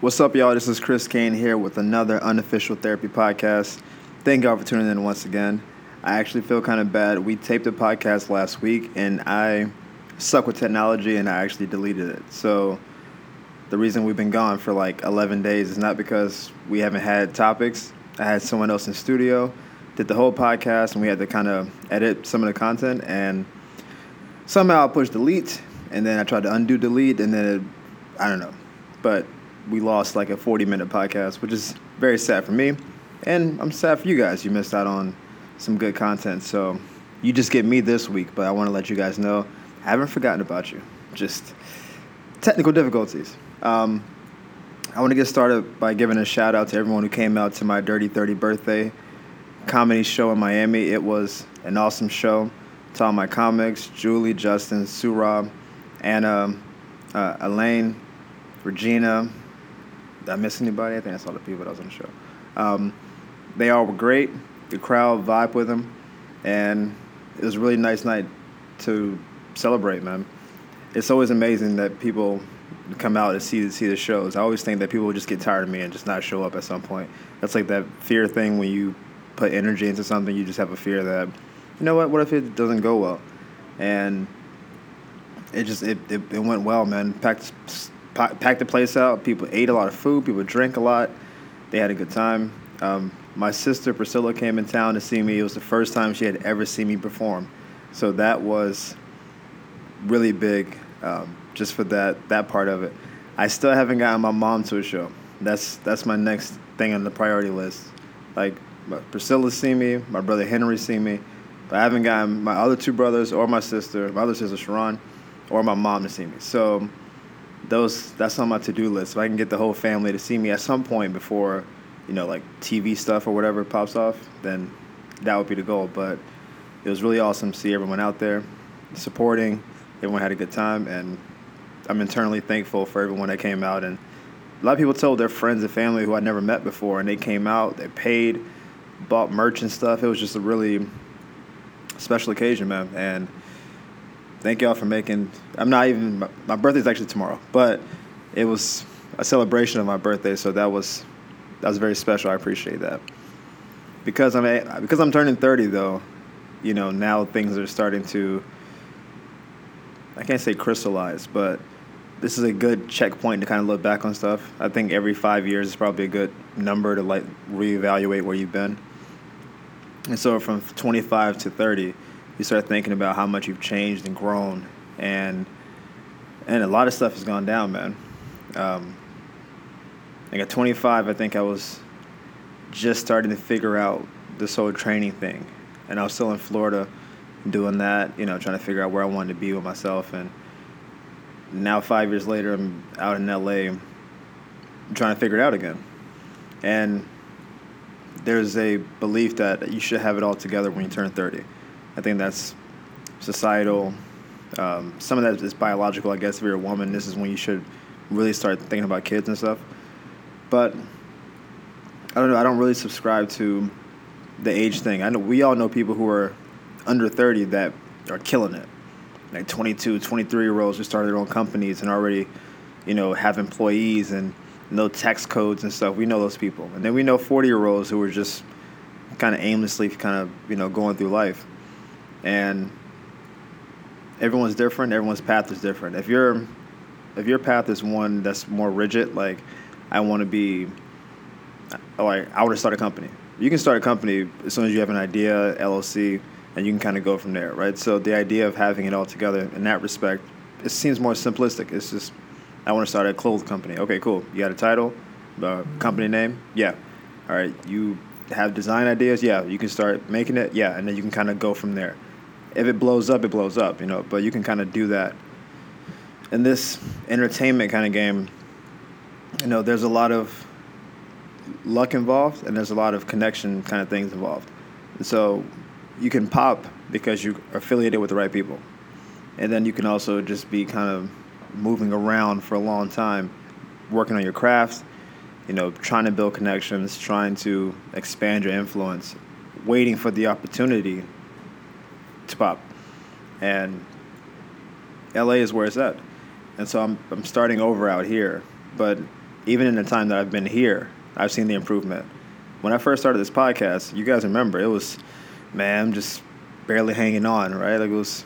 What's up, y'all? This is Chris Kane here with another unofficial therapy podcast. Thank y'all for tuning in once again. I actually feel kind of bad. We taped the podcast last week and I suck with technology and I actually deleted it. So the reason we've been gone for like 11 days is not because we haven't had topics. I had someone else in studio, did the whole podcast, and we had to kind of edit some of the content. And somehow I pushed delete, and then I tried to undo delete, and then it, I don't know. But we lost like a 40 minute podcast, which is very sad for me. And I'm sad for you guys. You missed out on some good content. So you just get me this week, but I want to let you guys know I haven't forgotten about you. Just technical difficulties. Um, I want to get started by giving a shout out to everyone who came out to my Dirty 30 birthday comedy show in Miami. It was an awesome show. To all my comics, Julie, Justin, Surab, Anna, uh, Elaine, Regina, did I miss anybody? I think that's all the people that was on the show. Um, they all were great. The crowd vibed with them, and it was a really nice night to celebrate, man. It's always amazing that people come out and see see the shows. I always think that people just get tired of me and just not show up at some point. That's like that fear thing when you put energy into something, you just have a fear that, you know what? What if it doesn't go well? And it just it, it, it went well, man. Packed packed the place out. People ate a lot of food. People drank a lot. They had a good time. Um, my sister Priscilla came in town to see me. It was the first time she had ever seen me perform, so that was really big, um, just for that that part of it. I still haven't gotten my mom to a show. That's that's my next thing on the priority list. Like Priscilla see me, my brother Henry see me, but I haven't gotten my other two brothers or my sister, my other sister Sharon, or my mom to see me. So those that's on my to-do list. If I can get the whole family to see me at some point before, you know, like TV stuff or whatever pops off, then that would be the goal. But it was really awesome to see everyone out there supporting. Everyone had a good time, and I'm internally thankful for everyone that came out. And a lot of people told their friends and family who I'd never met before, and they came out, they paid, bought merch and stuff. It was just a really special occasion, man. And thank y'all for making. I'm not even. My, birthday's actually tomorrow, but it was a celebration of my birthday, so that was that was very special. I appreciate that. Because I'm a, because I'm turning 30 though, you know now things are starting to. I can't say crystallize, but this is a good checkpoint to kind of look back on stuff. I think every five years is probably a good number to like reevaluate where you've been. And so from 25 to 30, you start thinking about how much you've changed and grown, and and a lot of stuff has gone down, man. Um, like at 25, I think I was just starting to figure out this whole training thing, and I was still in Florida doing that, you know, trying to figure out where I wanted to be with myself, and now five years later, I'm out in LA, trying to figure it out again, and there's a belief that you should have it all together when you turn 30. I think that's societal. Um, some of that is biological, I guess. If you're a woman, this is when you should really start thinking about kids and stuff. But I don't know. I don't really subscribe to the age thing. I know we all know people who are under 30 that are killing it. Like 22, 23 year olds who started their own companies and already, you know, have employees and know tax codes and stuff. We know those people. And then we know 40 year olds who are just kind of aimlessly kind of, you know, going through life and everyone's different. Everyone's path is different. If your if your path is one that's more rigid, like I want to be, uh, like I want to start a company. You can start a company as soon as you have an idea, LLC, and you can kind of go from there, right? So the idea of having it all together in that respect, it seems more simplistic. It's just I want to start a clothes company. Okay, cool. You got a title, the company name, yeah. All right, you have design ideas, yeah. You can start making it, yeah, and then you can kind of go from there if it blows up, it blows up, you know. But you can kind of do that. In this entertainment kind of game, you know, there's a lot of luck involved, and there's a lot of connection kind of things involved. And so you can pop because you are affiliated with the right people, and then you can also just be kind of moving around for a long time, working on your craft. You know, trying to build connections, trying to expand your influence, waiting for the opportunity to pop, and LA is where it's at. And so I'm I'm starting over out here, but even in the time that I've been here, I've seen the improvement. When I first started this podcast, you guys remember it was, man, I'm just barely hanging on, right? Like it was,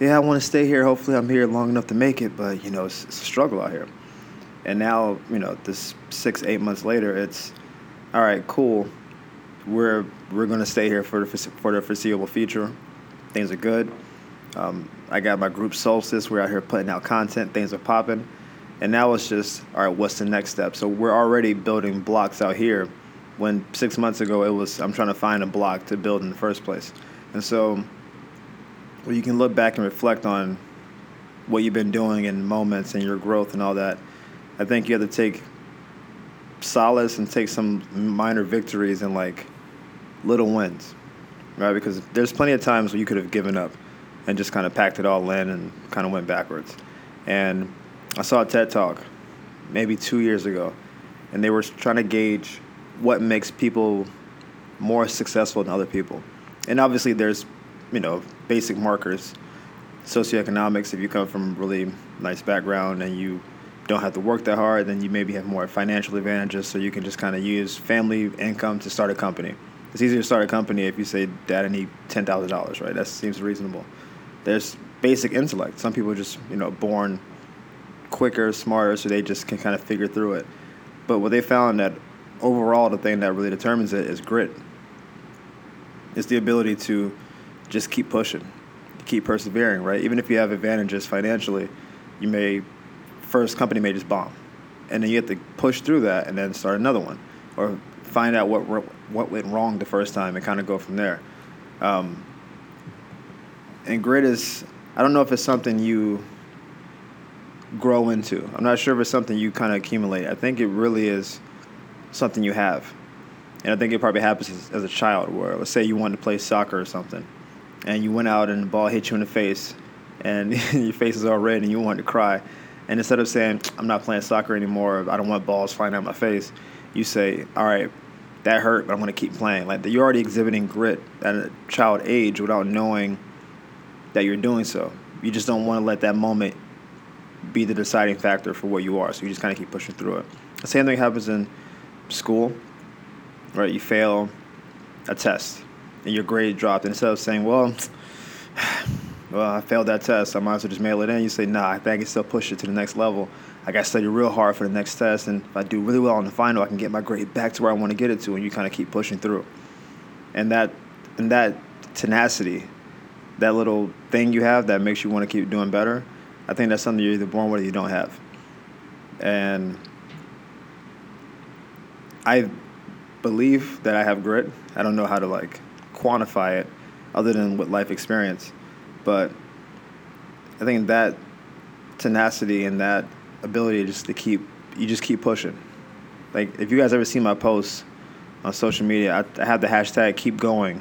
yeah, I want to stay here. Hopefully, I'm here long enough to make it, but you know, it's, it's a struggle out here. And now, you know, this six, eight months later, it's all right, cool. We're we're gonna stay here for the for the foreseeable future. Things are good. Um, I got my group Solstice. We're out here putting out content. Things are popping. And now it's just, all right, what's the next step? So we're already building blocks out here when six months ago it was, I'm trying to find a block to build in the first place. And so well, you can look back and reflect on what you've been doing in moments and your growth and all that. I think you have to take solace and take some minor victories and like little wins, right? Because there's plenty of times where you could have given up and just kind of packed it all in and kind of went backwards. And I saw a TED talk maybe two years ago, and they were trying to gauge what makes people more successful than other people. And obviously, there's you know basic markers, socioeconomics. If you come from a really nice background and you don't have to work that hard, then you maybe have more financial advantages. So you can just kind of use family income to start a company. It's easier to start a company if you say, "Dad, I need ten thousand dollars." Right? That seems reasonable. There's basic intellect. Some people are just you know born quicker, smarter, so they just can kind of figure through it. But what they found that overall, the thing that really determines it is grit. It's the ability to just keep pushing, keep persevering, right? Even if you have advantages financially, you may first company may just bomb, and then you have to push through that and then start another one, or find out what what went wrong the first time and kind of go from there. Um, and grit is I don't know if it's something you grow into. I'm not sure if it's something you kind of accumulate. I think it really is something you have. And I think it probably happens as, as, a child where, let's say you wanted to play soccer or something, and you went out and the ball hit you in the face, and your face is all red and you wanted to cry. And instead of saying, I'm not playing soccer anymore, I don't want balls flying out my face, you say, all right, that hurt, but I'm going to keep playing. Like you're already exhibiting grit at a child age without knowing that you're doing so. You just don't want to let that moment be the deciding factor for what you are. So you just kind of keep pushing through it. The same thing happens in school, right? You fail a test and your grade dropped. And instead of saying, well, well, I failed that test, I might as well just mail it in. You say, nah, I think I can still push it to the next level. I got to study real hard for the next test. And if I do really well on the final, I can get my grade back to where I want to get it to. And you kind of keep pushing through. And that, and that tenacity, that little thing you have that makes you want to keep doing better – I think that's something you're either born with or you don't have. And I believe that I have grit. I don't know how to like quantify it other than with life experience. But I think that tenacity and that ability just to keep you just keep pushing. Like if you guys ever see my posts on social media, I, I have the hashtag keep going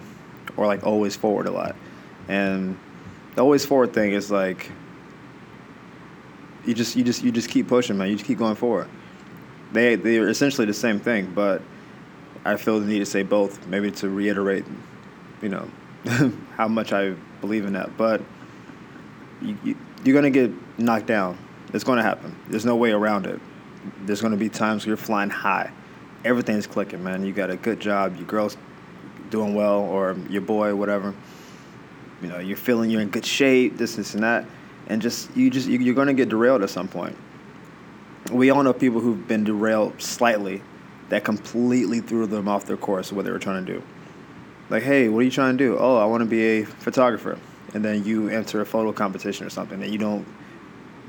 or like always forward a lot. And the always forward thing is like you just you just you just keep pushing, man. You just keep going forward. They they are essentially the same thing, but I feel the need to say both, maybe to reiterate, you know, how much I believe in that. But you, you, you're gonna get knocked down. It's gonna happen. There's no way around it. There's gonna be times where you're flying high. Everything's clicking, man. You got a good job. Your girl's doing well, or your boy, whatever. You know, you're feeling you're in good shape. This, this, and that and just you just you're going to get derailed at some point. We all know people who've been derailed slightly that completely threw them off their course of what they were trying to do. Like, hey, what are you trying to do? Oh, I want to be a photographer, and then you enter a photo competition or something, and you don't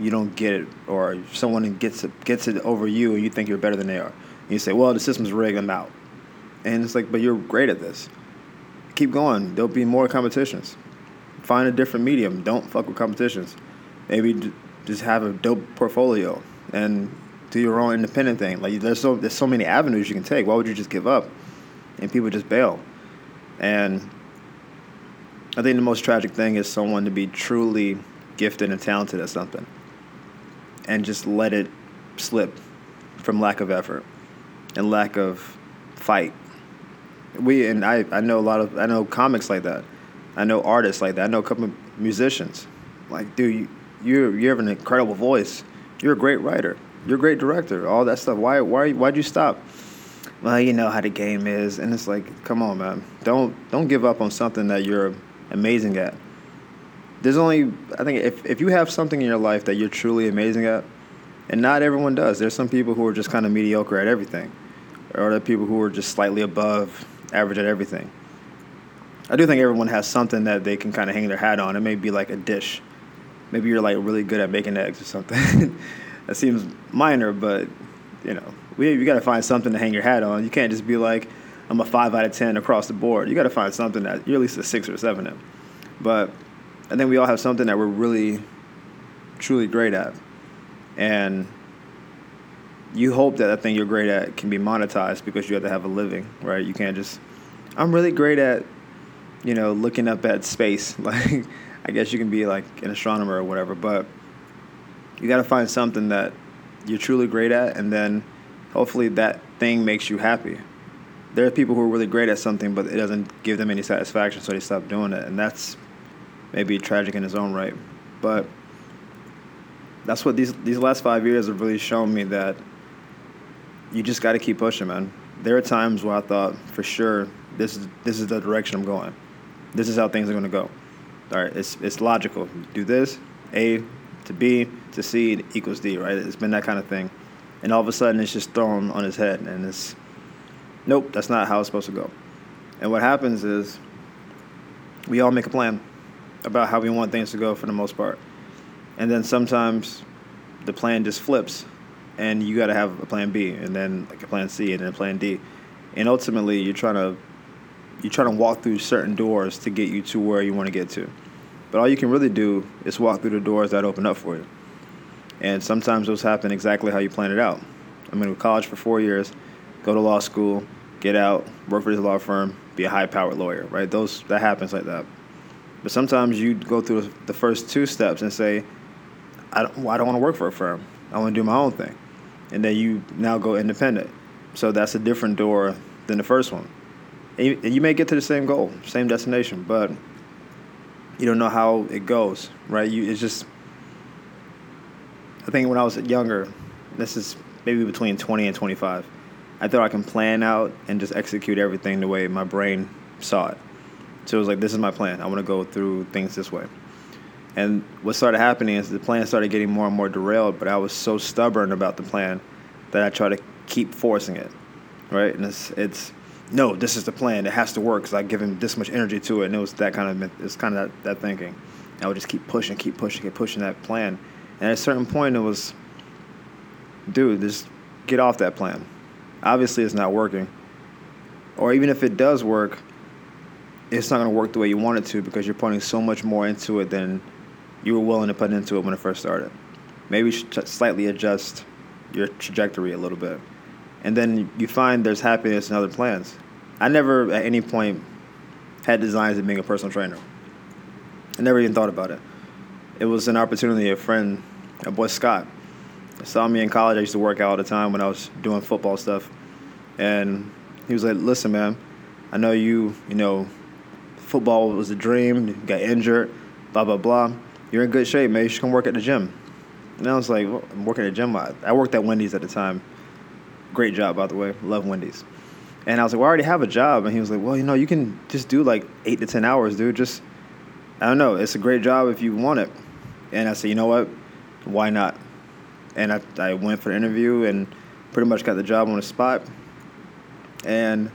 you don't get it, or someone gets it gets it over you, and you think you're better than they are. And you say, well, the system's rigged, I'm out. And it's like, but you're great at this. Keep going. There'll be more competitions. Find a different medium. Don't fuck with competitions maybe just have a dope portfolio and do your own independent thing. Like there's so there's so many avenues you can take. Why would you just give up? And people just bail. And I think the most tragic thing is someone to be truly gifted and talented at something and just let it slip from lack of effort and lack of fight. We and I, I know a lot of I know comics like that. I know artists like that. I know a couple of musicians. Like, dude, you, you you have an incredible voice. You're a great writer. You're a great director. All that stuff. Why? Why? Why'd you stop? Well, you know how the game is, and it's like, come on, man. Don't don't give up on something that you're amazing at. There's only, I think, if if you have something in your life that you're truly amazing at, and not everyone does. There's some people who are just kind of mediocre at everything, or there people who are just slightly above average at everything. I do think everyone has something that they can kind of hang their hat on. It may be like a dish. Maybe you're like really good at making eggs or something. that seems minor, but you know, we you got to find something to hang your hat on. You can't just be like, I'm a five out of ten across the board. You got to find something that you're at least a six or seven in. But I think we all have something that we're really, truly great at, and you hope that that thing you're great at can be monetized because you have to have a living, right? You can't just. I'm really great at you know, looking up at space. Like, I guess you can be like an astronomer or whatever, but you got to find something that you're truly great at, and then hopefully that thing makes you happy. There are people who are really great at something, but it doesn't give them any satisfaction, so they stop doing it, and that's maybe tragic in its own right. But that's what these these last five years have really shown me that you just got to keep pushing, man. There are times where I thought for sure this is this is the direction I'm going. This is how things are going to go. All right, it's it's logical. Do this, A to B to C equals D, right? It's been that kind of thing, and all of a sudden it's just thrown on his head, and it's nope, that's not how it's supposed to go. And what happens is we all make a plan about how we want things to go for the most part, and then sometimes the plan just flips, and you got to have a plan B, and then like a plan C, and then a plan D, and ultimately you're trying to you're trying to walk through certain doors to get you to where you want to get to. But all you can really do is walk through the doors that open up for you. And sometimes those happen exactly how you plan it out. I'm going to college for four years, go to law school, get out, work for this law firm, be a high-powered lawyer, right? Those that happens like that. But sometimes you go through the first two steps and say, I don't, well, don't want to work for a firm. I want to do my own thing. And then you now go independent. So that's a different door than the first one and you, and you may get to the same goal, same destination, but you don't know how it goes, right? You it's just. I think when I was younger, this is maybe between 20 and 25. I thought I can plan out and just execute everything the way my brain saw it. So it was like, this is my plan. I want to go through things this way. And what started happening is the plan started getting more and more derailed, but I was so stubborn about the plan that I tried to keep forcing it, right? And it's, it's no, this is the plan. It has to work because I give him this much energy to it, and it was that kind of it's kind of that, that thinking. I would just keep pushing, keep pushing, keep pushing that plan, and at a certain point, it was, dude, just get off that plan. Obviously, it's not working, or even if it does work, it's not going to work the way you want it to because you're putting so much more into it than you were willing to put into it when it first started. Maybe slightly adjust your trajectory a little bit and then you find there's happiness in other plans. I never at any point had designs of being a personal trainer. I never even thought about it. It was an opportunity. A friend, a boy Scott, saw me in college. I used to work out all the time when I was doing football stuff, and he was like, "Listen, man, I know you. You know, football was a dream. You got injured, blah blah blah. You're in good shape, man. You should come work at the gym." And I was like, well, "I'm working at the gym. I worked at Wendy's at the time." Great job, by the way. Love Wendy's. And I was like, well, I already have a job. And he was like, well, you know, you can just do like eight to 10 hours, dude. Just, I don't know. It's a great job if you want it. And I said, you know what? Why not? And I, I went for the interview and pretty much got the job on the spot. And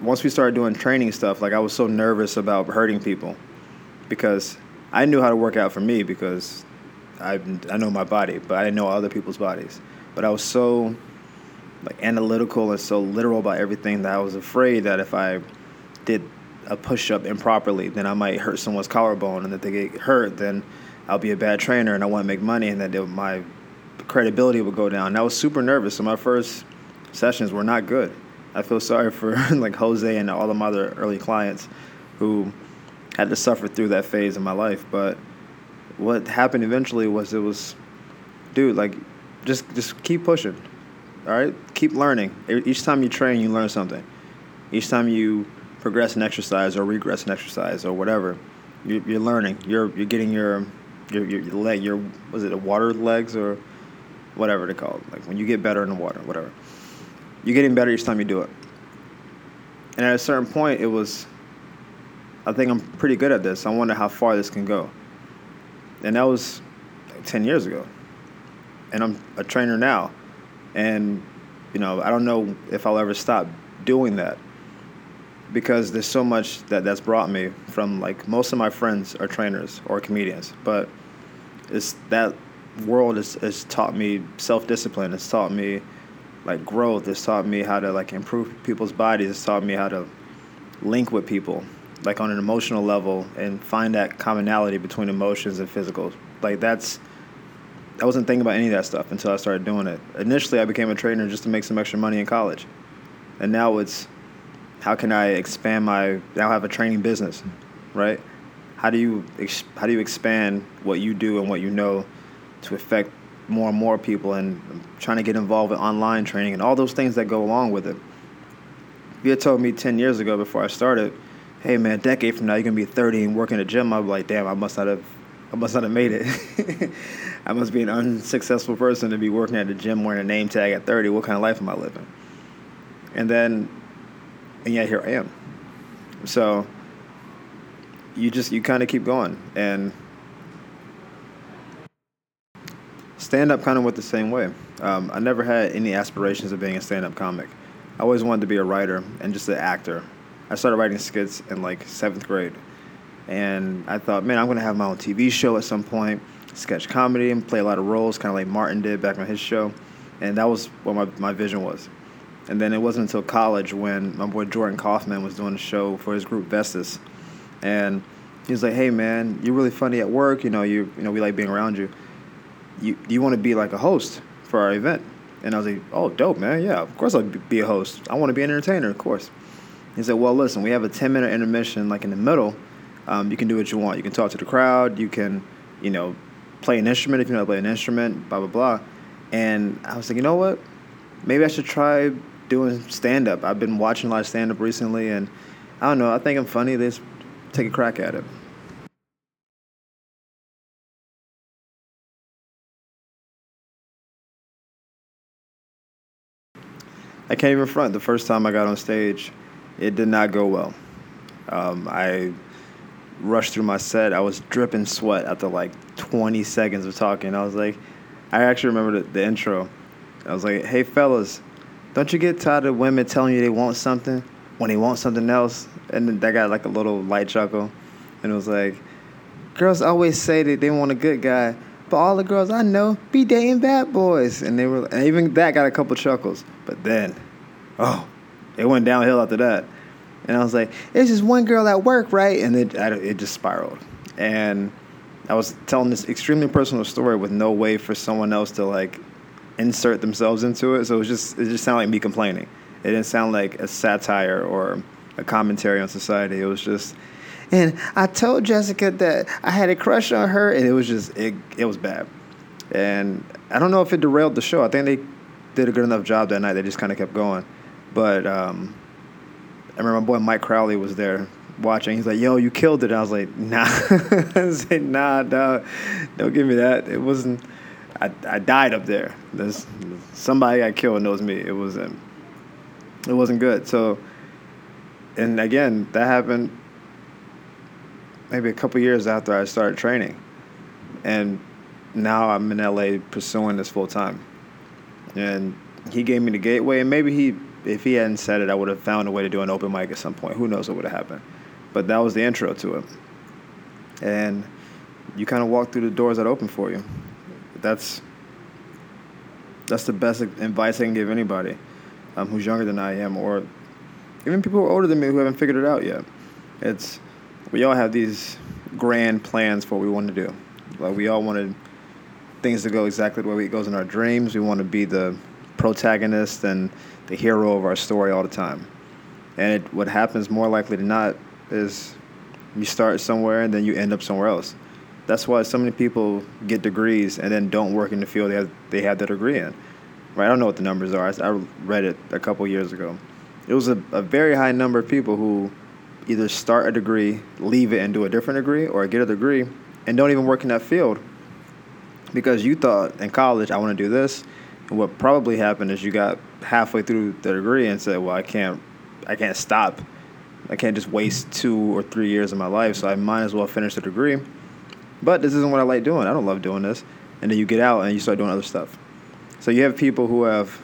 once we started doing training stuff, like I was so nervous about hurting people because I knew how to work out for me because I, I know my body, but I didn't know other people's bodies. But I was so like analytical and so literal about everything that I was afraid that if I did a push up improperly, then I might hurt someone's collarbone, and if they get hurt, then I'll be a bad trainer, and I want to make money, and that my credibility would go down. And I was super nervous, so my first sessions were not good. I feel sorry for like Jose and all of my other early clients who had to suffer through that phase of my life. But what happened eventually was it was, dude, like, just just keep pushing. All right, keep learning. Each time you train, you learn something. Each time you progress in exercise or regress in exercise or whatever, you're, you're learning. You're you're getting your your your leg your was it a water legs or whatever they call it. Like when you get better in the water, whatever. You're getting better each time you do it. And at a certain point, it was, I think I'm pretty good at this. I wonder how far this can go. And that was like 10 years ago. And I'm a trainer now. And, you know, I don't know if I'll ever stop doing that because there's so much that that's brought me from like most of my friends are trainers or comedians, but it's that world has, has taught me self-discipline. It's taught me like growth. It's taught me how to like improve people's bodies. It's taught me how to link with people like on an emotional level and find that commonality between emotions and physical. Like that's I wasn't thinking about any of that stuff until I started doing it. Initially, I became a trainer just to make some extra money in college, and now it's how can I expand my now have a training business, right? How do you how do you expand what you do and what you know to affect more and more people and trying to get involved in online training and all those things that go along with it. If you had told me 10 years ago before I started, hey man, a decade from now you're gonna be 30 and working at a gym, I'd be like, damn, I must not have, I must not have made it. I must be an unsuccessful person to be working at a gym wearing a name tag at 30. What kind of life am I living? And then, and yet here I am. So you just you kind of keep going and stand up kind of went the same way. Um, I never had any aspirations of being a stand up comic. I always wanted to be a writer and just an actor. I started writing skits in like seventh grade. And I thought, man, I'm going to have my own TV show at some point, sketch comedy, and play a lot of roles, kind of like Martin did back on his show. And that was what my, my vision was. And then it wasn't until college when my boy Jordan Kaufman was doing a show for his group Vestas. And he was like, hey, man, you're really funny at work. You know, you, you know we like being around you you you want to be like a host for our event? And I was like, oh, dope, man. Yeah, of course I'll be a host. I want to be an entertainer, of course. He said, well, listen, we have a 10 minute intermission, like in the middle. Um, you can do what you want. You can talk to the crowd. You can, you know, play an instrument if you know how to play an instrument, blah, blah, blah. And I was like, you know what? Maybe I should try doing stand up. I've been watching a lot of stand up recently, and I don't know. I think I'm funny. Let's take a crack at it. I can't even front. The first time I got on stage, it did not go well. Um, I rushed through my set. I was dripping sweat after like 20 seconds of talking. I was like, I actually remember the, the intro. I was like, hey, fellas, don't you get tired of women telling you they want something when they want something else? And then that got like a little light chuckle. And it was like, girls always say that they want a good guy, but all the girls I know be dating bad boys. And they were, and even that got a couple chuckles. But then, oh, it went downhill after that. And I was like, it's just one girl at work, right? And it, it just spiraled. And I was telling this extremely personal story with no way for someone else to like insert themselves into it. So it was just, it just sounded like me complaining. It didn't sound like a satire or a commentary on society. It was just, and I told Jessica that I had a crush on her, and it was just it it was bad. And I don't know if it derailed the show. I think they did a good enough job that night. They just kind of kept going. But um, I remember my boy Mike Crowley was there watching. He's like, "Yo, you killed it." I was like, "Nah," I "Nah, dog, don't give me that. It wasn't. I, I died up there. There's somebody got killed knows me. It wasn't. It wasn't good. So, and again, that happened maybe a couple years after I started training, and now I'm in LA pursuing this full time. And he gave me the gateway, and maybe he, if he hadn't said it, I would have found a way to do an open mic at some point. Who knows what would have happened? But that was the intro to it, and you kind of walk through the doors that open for you. That's that's the best advice I can give anybody um, who's younger than I am, or even people who are older than me who haven't figured it out yet. It's we all have these grand plans for what we want to do. Like we all wanted things to go exactly the way it goes in our dreams. We want to be the protagonist and the hero of our story all the time. And it, what happens more likely than not is you start somewhere and then you end up somewhere else. That's why so many people get degrees and then don't work in the field they have, they have their degree in. Right? I don't know what the numbers are. I, I read it a couple years ago. It was a, a very high number of people who either start a degree, leave it, and do a different degree, or get a degree and don't even work in that field because you thought in college I want to do this, and what probably happened is you got halfway through the degree and said, "Well, I can't, I can't stop. I can't just waste two or three years of my life. So I might as well finish the degree." But this isn't what I like doing. I don't love doing this. And then you get out and you start doing other stuff. So you have people who have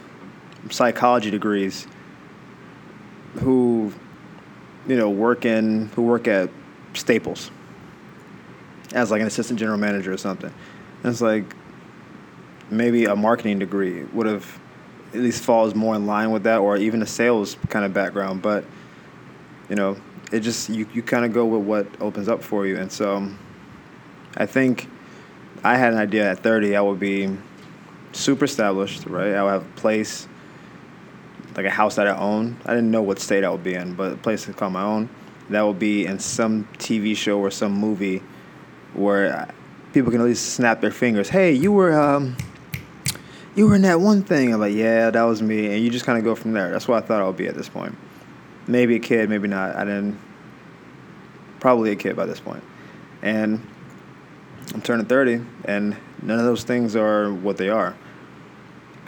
psychology degrees who, you know, work in who work at Staples as like an assistant general manager or something. And it's like maybe a marketing degree would have at least falls more in line with that or even a sales kind of background. But, you know, it just, you, you kind of go with what opens up for you. And so I think I had an idea at 30 I would be super established, right? I would have a place, like a house that I own. I didn't know what state I would be in, but a place to call my own. That would be in some TV show or some movie where people can at least snap their fingers. Hey, you were um, you were in that one thing. I'm like, yeah, that was me, and you just kind of go from there. That's what I thought I would be at this point. Maybe a kid, maybe not. I didn't. Probably a kid by this point. point, and I'm turning 30, and none of those things are what they are.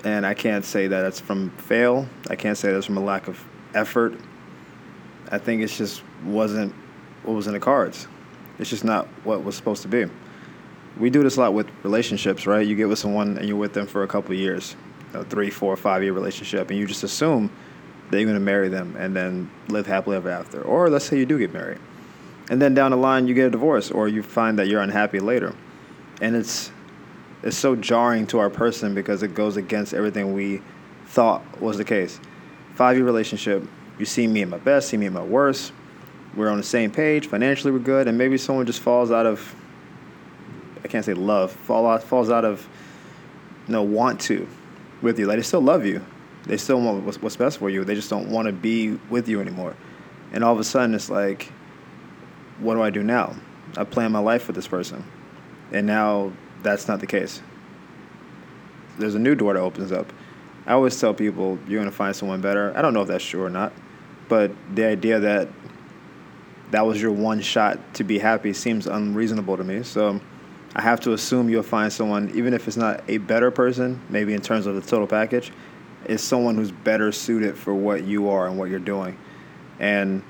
And I can't say that it's from fail. I can't say that's from a lack of effort. I think it's just wasn't what was in the cards. It's just not what was supposed to be. We do this a lot with relationships, right? You get with someone and you're with them for a couple years, a three, four, five year relationship, and you just assume that you're going to marry them and then live happily ever after. Or let's say you do get married. And then down the line, you get a divorce or you find that you're unhappy later. And it's, it's so jarring to our person because it goes against everything we thought was the case. Five year relationship, you see me at my best, see me at my worst we're on the same page, financially we're good, and maybe someone just falls out of I can't say love, fall out falls out of you know, want to with you. Like they still love you. They still want what's, what's best for you. They just don't want to be with you anymore. And all of a sudden it's like what do I do now? I plan my life with this person. And now that's not the case. There's a new door that opens up. I always tell people you're going to find someone better. I don't know if that's true or not, but the idea that that was your one shot to be happy seems unreasonable to me. So I have to assume you'll find someone, even if it's not a better person, maybe in terms of the total package, is someone who's better suited for what you are and what you're doing. And,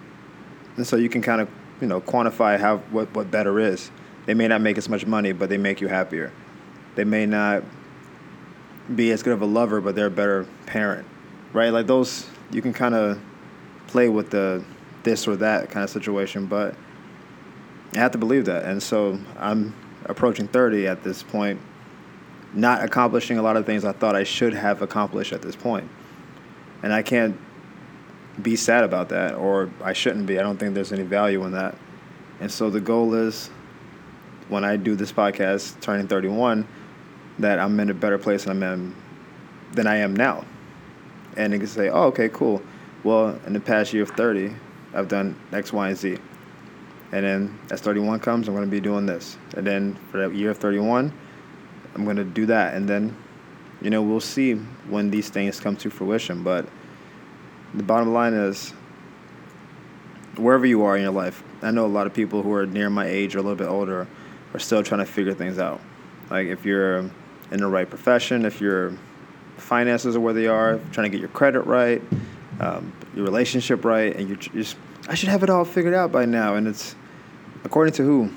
and so you can kind of, you know, quantify how what, what better is. They may not make as much money, but they make you happier. They may not be as good of a lover, but they're a better parent, right? Like those, you can kind of play with the this or that kind of situation, but I have to believe that. And so I'm approaching 30 at this point, not accomplishing a lot of things I thought I should have accomplished at this point. And I can't be sad about that, or I shouldn't be. I don't think there's any value in that. And so the goal is when I do this podcast, turning 31, that I'm in a better place than I'm in, than I am now. And you can say, oh, okay, cool. Well, in the past year of 30, I've done X, Y, and Z. And then as 31 comes, I'm going to be doing this. And then for that year of 31, I'm going to do that. And then, you know, we'll see when these things come to fruition. But the bottom line is, wherever you are in your life, I know a lot of people who are near my age or a little bit older are still trying to figure things out. Like if you're in the right profession, if your finances are where they are, trying to get your credit right, um, your relationship right, and you're just I should have it all figured out by now. And it's according to who?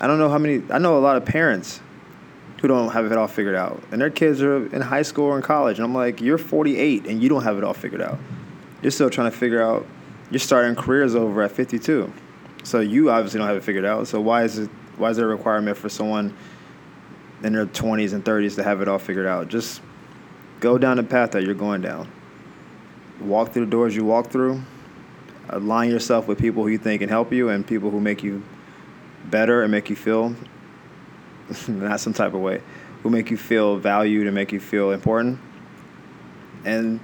I don't know how many. I know a lot of parents who don't have it all figured out, and their kids are in high school or in college. And I'm like, you're 48 and you don't have it all figured out. You're still trying to figure out. You're starting careers over at 52, so you obviously don't have it figured out. So why is it? Why is there a requirement for someone in their 20s and 30s to have it all figured out? Just go down the path that you're going down walk through the doors you walk through. Align yourself with people who you think can help you and people who make you better and make you feel not some type of way, who make you feel valued and make you feel important. And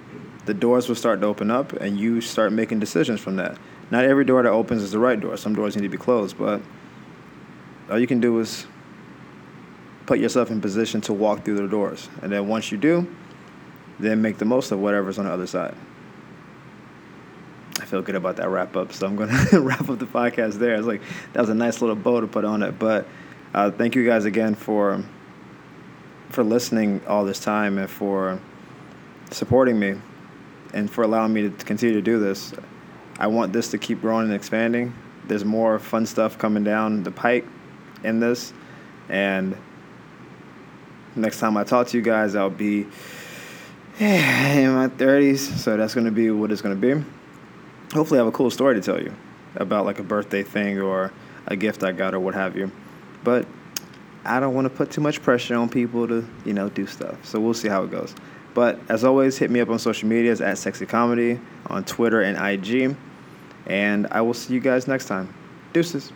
the doors will start to open up and you start making decisions from that. Not every door that opens is the right door. Some doors need to be closed, but all you can do is put yourself in position to walk through the doors. And then once you do, then make the most of whatever's on the other side I feel good about that wrap up. So I'm going to wrap up the podcast there. It's like that was a nice little bow to put on it. But uh, thank you guys again for for listening all this time and for supporting me and for allowing me to continue to do this. I want this to keep growing and expanding. There's more fun stuff coming down the pike in this. And next time I talk to you guys, I'll be in my 30s. So that's going to be what it's going to be. Hopefully, I have a cool story to tell you about like a birthday thing or a gift I got or what have you. But I don't want to put too much pressure on people to, you know, do stuff. So we'll see how it goes. But as always, hit me up on social medias at Sexy Comedy on Twitter and IG. And I will see you guys next time. Deuces.